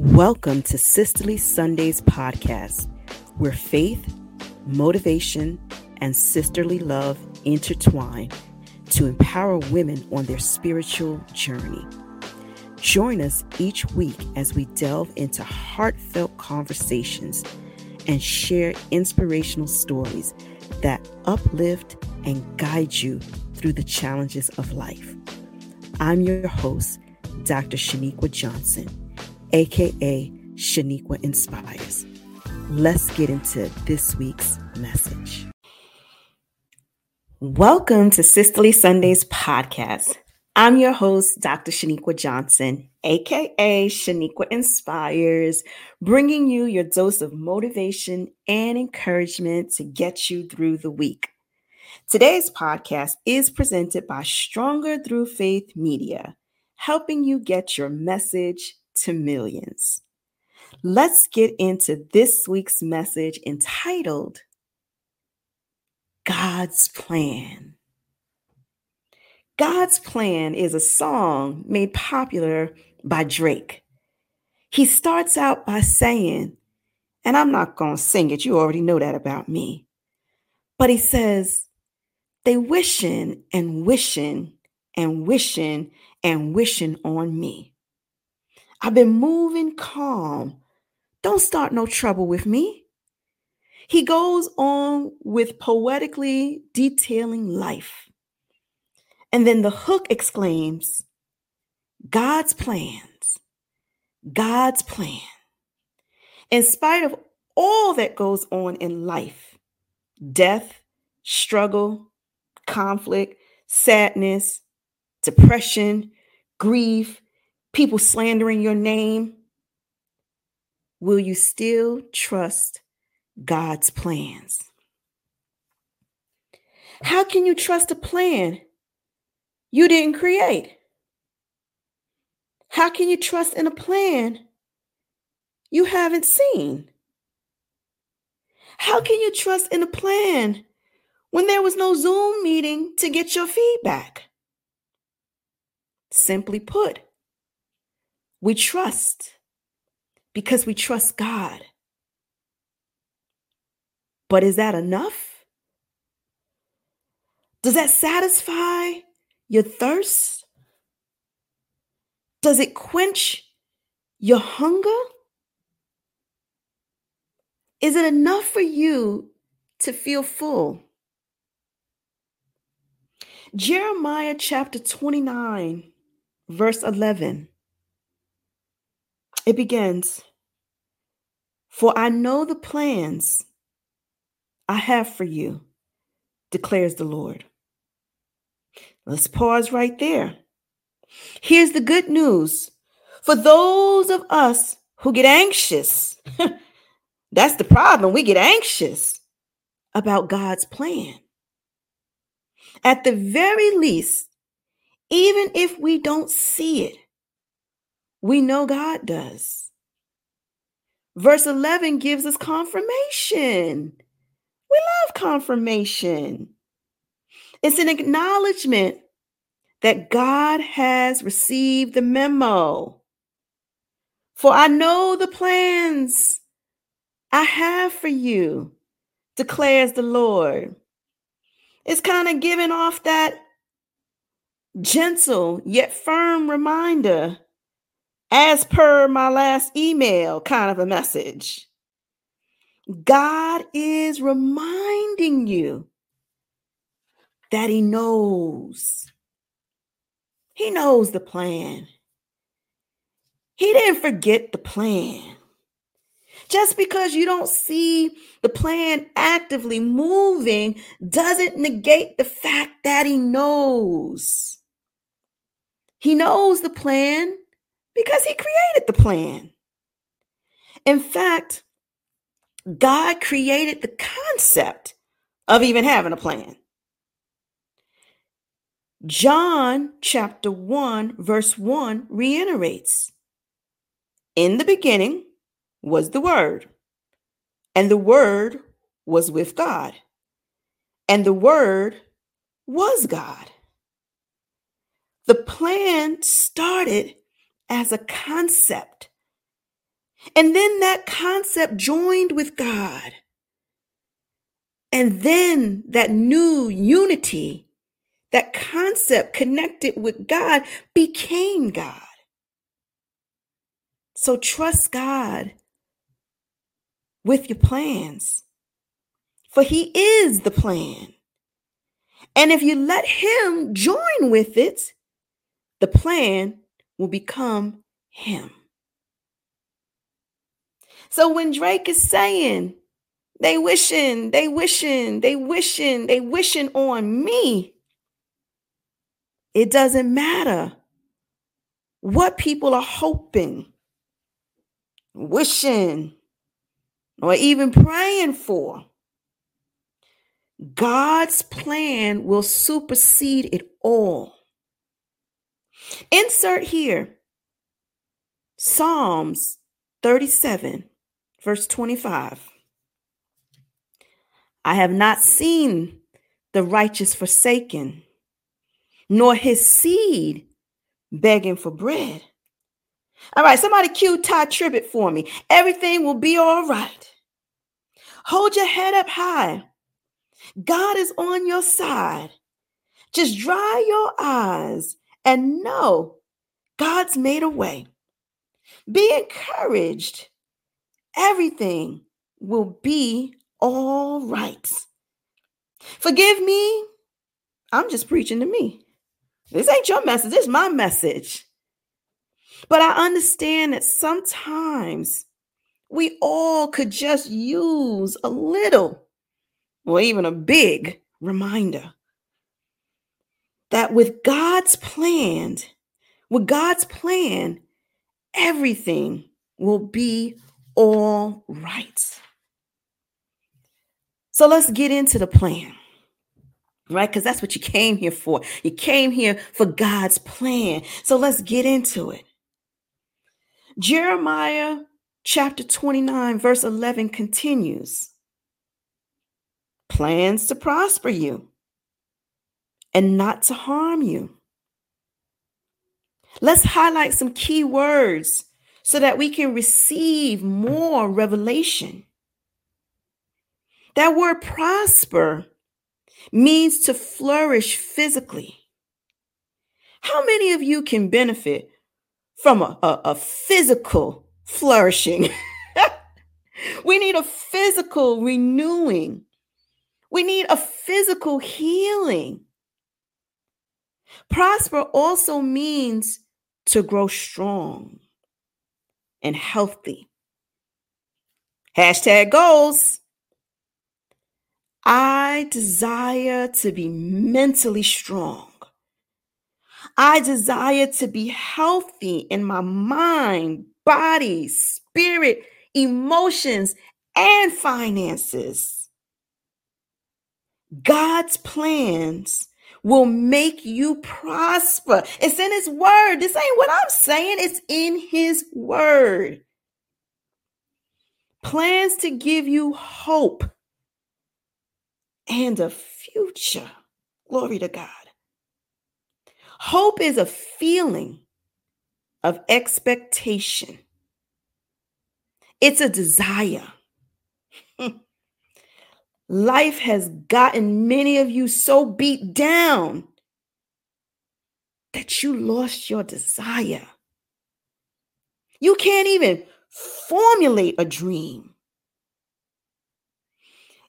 Welcome to Sisterly Sundays podcast, where faith, motivation, and sisterly love intertwine to empower women on their spiritual journey. Join us each week as we delve into heartfelt conversations and share inspirational stories that uplift and guide you through the challenges of life. I'm your host, Dr. Sheniqua Johnson, aka Sheniqua Inspires. Let's get into this week's message. Welcome to Sisterly Sundays podcast. I'm your host, Dr. Sheniqua Johnson, aka Sheniqua Inspires, bringing you your dose of motivation and encouragement to get you through the week. Today's podcast is presented by Stronger Through Faith Media, helping you get your message to millions. Let's get into this week's message entitled God's Plan. God's Plan is a song made popular by Drake. He starts out by saying, and I'm not going to sing it, you already know that about me. But he says, they wishing and wishing and wishing and wishing on me. I've been moving calm. Don't start no trouble with me. He goes on with poetically detailing life. And then the hook exclaims, God's plans, God's plan. In spite of all that goes on in life, death, struggle, conflict, sadness, depression, grief, people slandering your name, will you still trust God's plans? How can you trust a plan you didn't create? How can you trust in a plan you haven't seen? How can you trust in a plan when there was no Zoom meeting to get your feedback? Simply put, we trust because we trust God. But is that enough? Does that satisfy your thirst? Does it quench your hunger? Is it enough for you to feel full? Jeremiah chapter 29, verse 11 it begins For I know the plans I have for you, declares the Lord. Let's pause right there. Here's the good news for those of us who get anxious. That's the problem. We get anxious about God's plan. At the very least, even if we don't see it, we know God does. Verse 11 gives us confirmation. We love confirmation. It's an acknowledgement that God has received the memo. For I know the plans I have for you, declares the Lord. It's kind of giving off that gentle yet firm reminder as per my last email kind of a message. God is reminding you that He knows. He knows the plan. He didn't forget the plan. Just because you don't see the plan actively moving doesn't negate the fact that He knows. He knows the plan because he created the plan. In fact, God created the concept of even having a plan. John chapter 1, verse 1 reiterates In the beginning was the Word, and the Word was with God, and the Word was God. The plan started as a concept And then that concept joined with God. And then that new unity, that concept connected with God became God. So trust God with your plans, for He is the plan. And if you let Him join with it, the plan will become Him. So when Drake is saying, they wishing, they wishing, they wishing, they wishing on me, it doesn't matter what people are hoping, wishing, or even praying for. God's plan will supersede it all. Insert here Psalms 37, verse 25. I have not seen the righteous forsaken, nor his seed begging for bread. All right, somebody cue Tye Tribbett for me. Everything will be all right. Hold your head up high. God is on your side. Just dry your eyes and know God's made a way. Be encouraged. Everything will be all right. Forgive me. I'm just preaching to me. This ain't your message, it's my message. But I understand that sometimes we all could just use a little or even a big reminder that with God's plan, with God's plan, everything will be all right. So let's get into the plan, right? Because that's what you came here for. You came here for God's plan. So let's get into it. Jeremiah chapter 29, verse 11 continues plans to prosper you and not to harm you. Let's highlight some key words so that we can receive more revelation. That word prosper means to flourish physically. How many of you can benefit from a, a, a physical flourishing? we need a physical renewing. We need a physical healing. Prosper also means to grow strong and healthy. Hashtag goals. I desire to be mentally strong. I desire to be healthy in my mind, body, spirit, emotions, and finances. God's plans will make you prosper. It's in His Word. This ain't what I'm saying, it's in His Word. Plans to give you hope and a future. Glory to God. Hope is a feeling of expectation, it's a desire. Life has gotten many of you so beat down that you lost your desire. You can't even formulate a dream.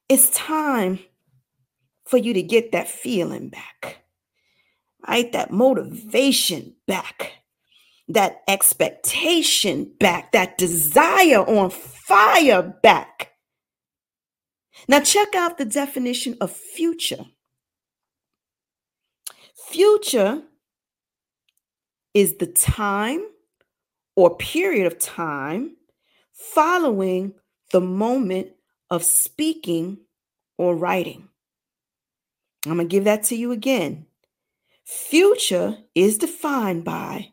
It's time for you to get that feeling back, right? That motivation back, that expectation back, that desire on fire back. Now, check out the definition of future. Future is the time or period of time following the moment of speaking or writing. I'm going to give that to you again. Future is defined by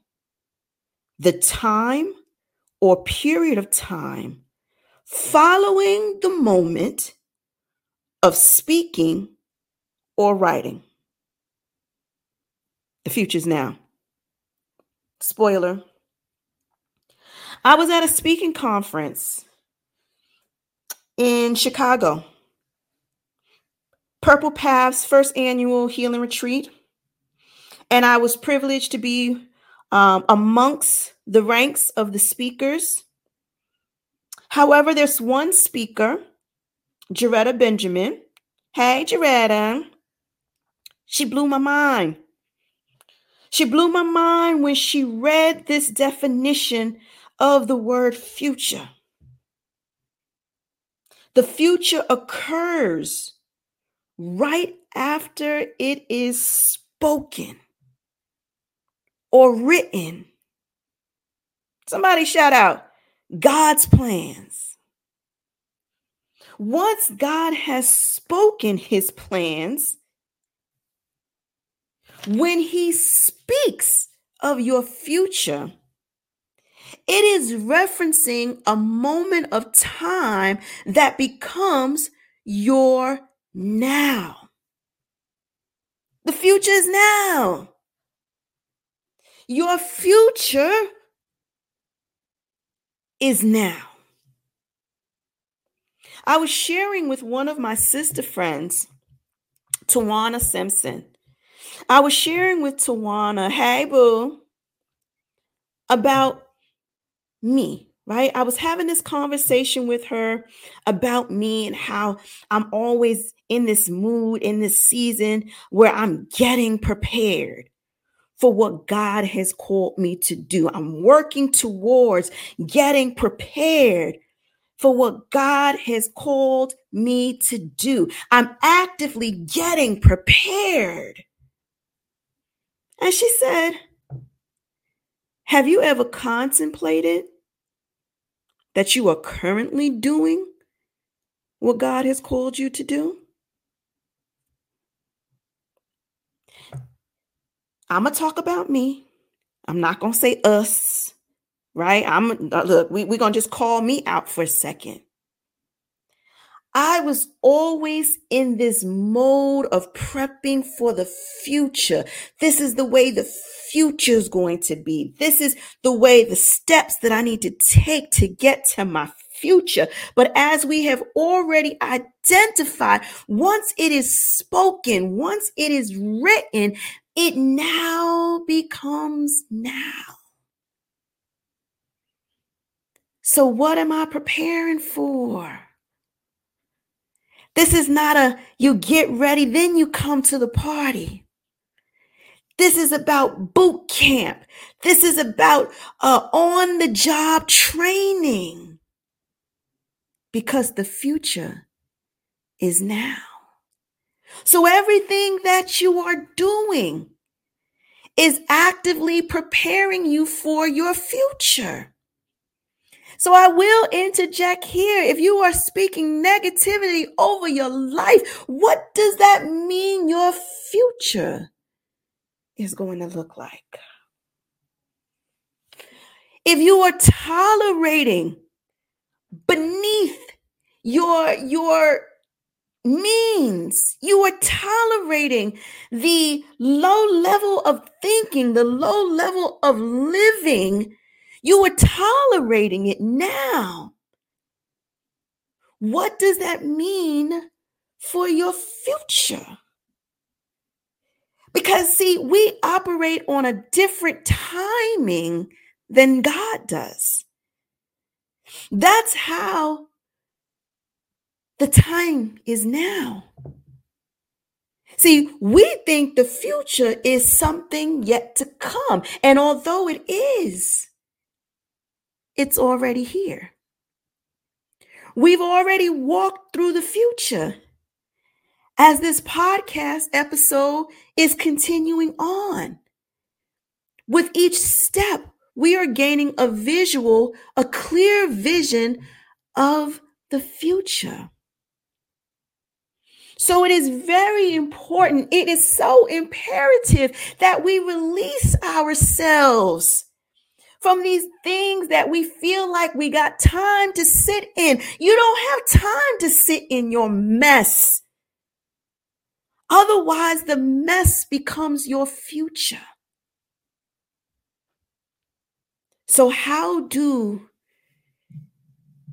the time or period of time following the moment of speaking or writing. The future's now. Spoiler I was at a speaking conference in Chicago. Purple Path's first annual healing retreat. And I was privileged to be um, amongst the ranks of the speakers. However, there's one speaker, Jaretta Benjamin. Hey, Jaretta. She blew my mind. She blew my mind when she read this definition of the word future. The future occurs right after it is spoken or written. Somebody shout out God's plans. Once God has spoken his plans, when he speaks of your future, it is referencing a moment of time that becomes your now. The future is now. Your future is now. I was sharing with one of my sister friends, Tawana Simpson. I was sharing with Tawana, hey boo, about me, right? I was having this conversation with her about me and how I'm always in this mood, in this season where I'm getting prepared for what God has called me to do. I'm working towards getting prepared for what God has called me to do. I'm actively getting prepared. And she said, Have you ever contemplated that you are currently doing what God has called you to do? I'm going to talk about me. I'm not going to say us, right? I'm uh, look, we, we're to just call me out for a second. I was always in this mode of prepping for the future. This is the way the future is going to be. This is the way the steps that I need to take to get to my future. But as we have already identified, once it is spoken, once it is written, it now becomes now. So, what am I preparing for? This is not a you get ready, then you come to the party. This is about boot camp. This is about uh, on the job training because the future is now. So everything that you are doing is actively preparing you for your future. So I will interject here. If you are speaking negativity over your life, what does that mean your future is going to look like? If you are tolerating beneath your your means you are tolerating the low level of thinking, the low level of living you were tolerating it now. What does that mean for your future? Because, see, we operate on a different timing than God does. That's how the time is now. See, we think the future is something yet to come. And although it is, it's already here. We've already walked through the future as this podcast episode is continuing on. With each step, we are gaining a visual, a clear vision of the future. So it is very important. It is so imperative that we release ourselves from these things that we feel like we got time to sit in. You don't have time to sit in your mess. Otherwise, the mess becomes your future. So, how do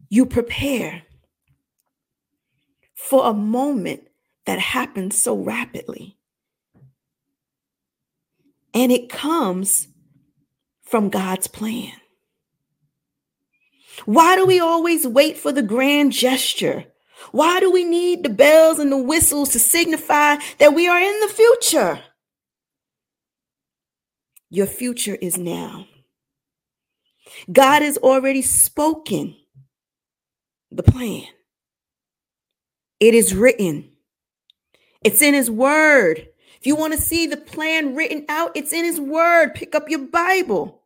you prepare for a moment that happens so rapidly. And it comes from God's plan. Why do we always wait for the grand gesture? Why do we need the bells and the whistles to signify that we are in the future? Your future is now. God has already spoken the plan. It is written. It's in his word. If you want to see the plan written out, it's in his word. Pick up your Bible.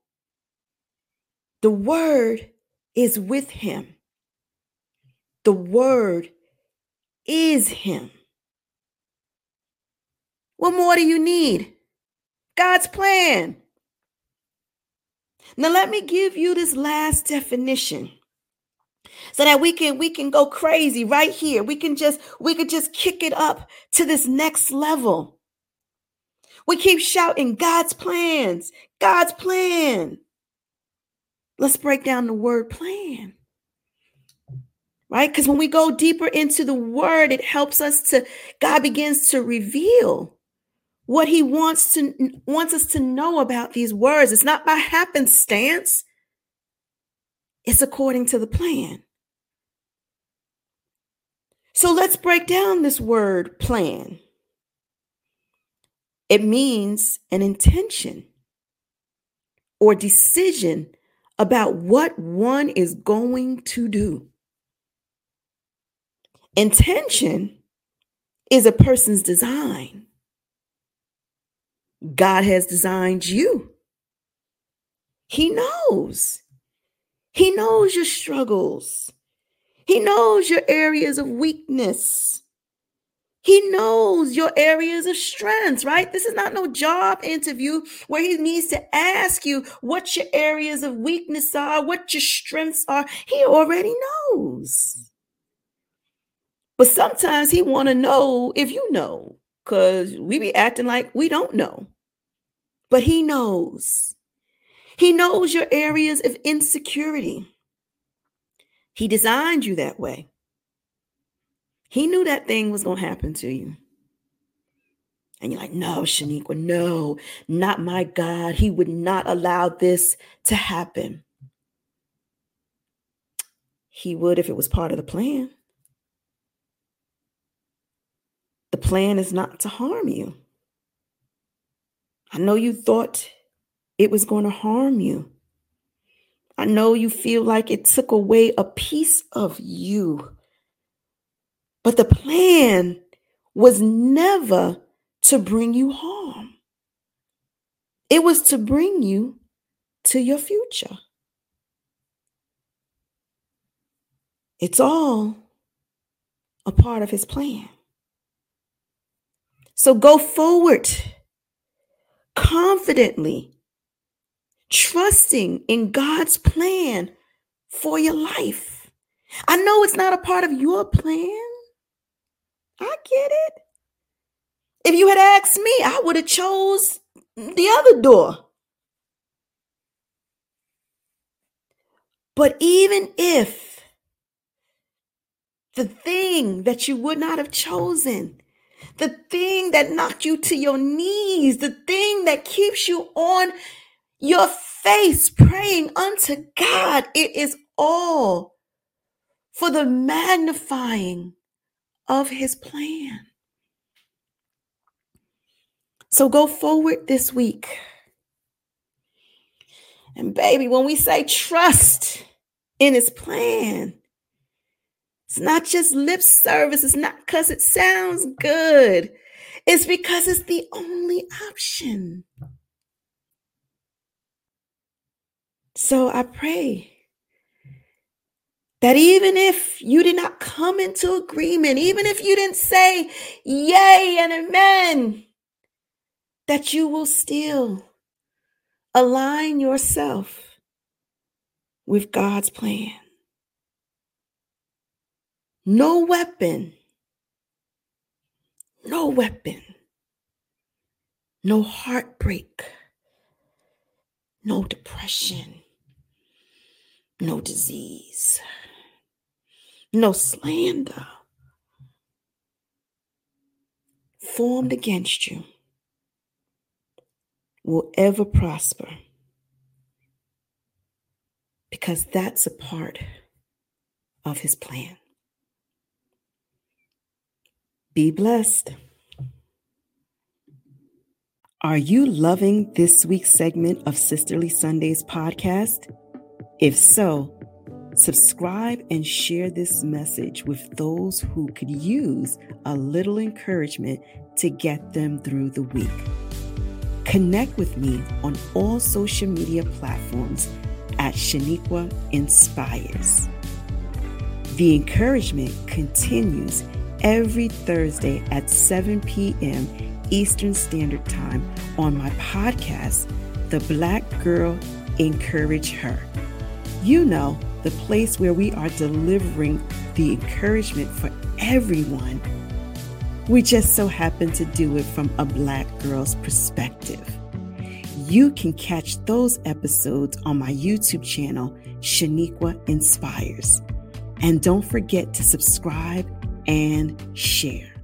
The word is with him. The word is him. What more do you need? God's plan. Now let me give you this last definition so that we can we can go crazy right here we can just we could just kick it up to this next level we keep shouting god's plans god's plan let's break down the word plan right? Because when we go deeper into the word it helps us to god begins to reveal what he wants to wants us to know about these words. It's not by happenstance. It's according to the plan. So let's break down this word plan. It means an intention or decision about what one is going to do. Intention is a person's design. God has designed you. He knows. He knows your struggles. He knows your areas of weakness. He knows your areas of strengths, right? This is not no job interview where he needs to ask you what your areas of weakness are, what your strengths are. He already knows. But sometimes he want to know if you know cuz we be acting like we don't know. But he knows. He knows your areas of insecurity. He designed you that way. He knew that thing was going to happen to you. And you're like, no, Sheniqua, no, not my God. He would not allow this to happen. He would if it was part of the plan. The plan is not to harm you. I know you thought it was going to harm you. I know you feel like it took away a piece of you. But the plan was never to bring you harm, it was to bring you to your future. It's all a part of his plan. So go forward confidently trusting in God's plan for your life. I know it's not a part of your plan. I get it. If you had asked me, I would have chose the other door. But even if the thing that you would not have chosen, the thing that knocked you to your knees, the thing that keeps you on your face praying unto God. It is all for the magnifying of his plan. So go forward this week. And baby, when we say trust in his plan, it's not just lip service, it's not because it sounds good, it's because it's the only option. So I pray that even if you did not come into agreement, even if you didn't say yay and amen, that you will still align yourself with God's plan. No weapon, no weapon, no heartbreak, no depression no disease, no slander formed against you will ever prosper because that's a part of his plan. Be blessed. Are you loving this week's segment of Sisterly Sundays podcast? If so, subscribe and share this message with those who could use a little encouragement to get them through the week. Connect with me on all social media platforms at Sheniqua Inspires. The encouragement continues every Thursday at 7 p.m. Eastern Standard Time on my podcast, The Black Girl Encourage Her. You know, the place where we are delivering the encouragement for everyone. We just so happen to do it from a Black girl's perspective. You can catch those episodes on my YouTube channel, Sheniqua Inspires. And don't forget to subscribe and share.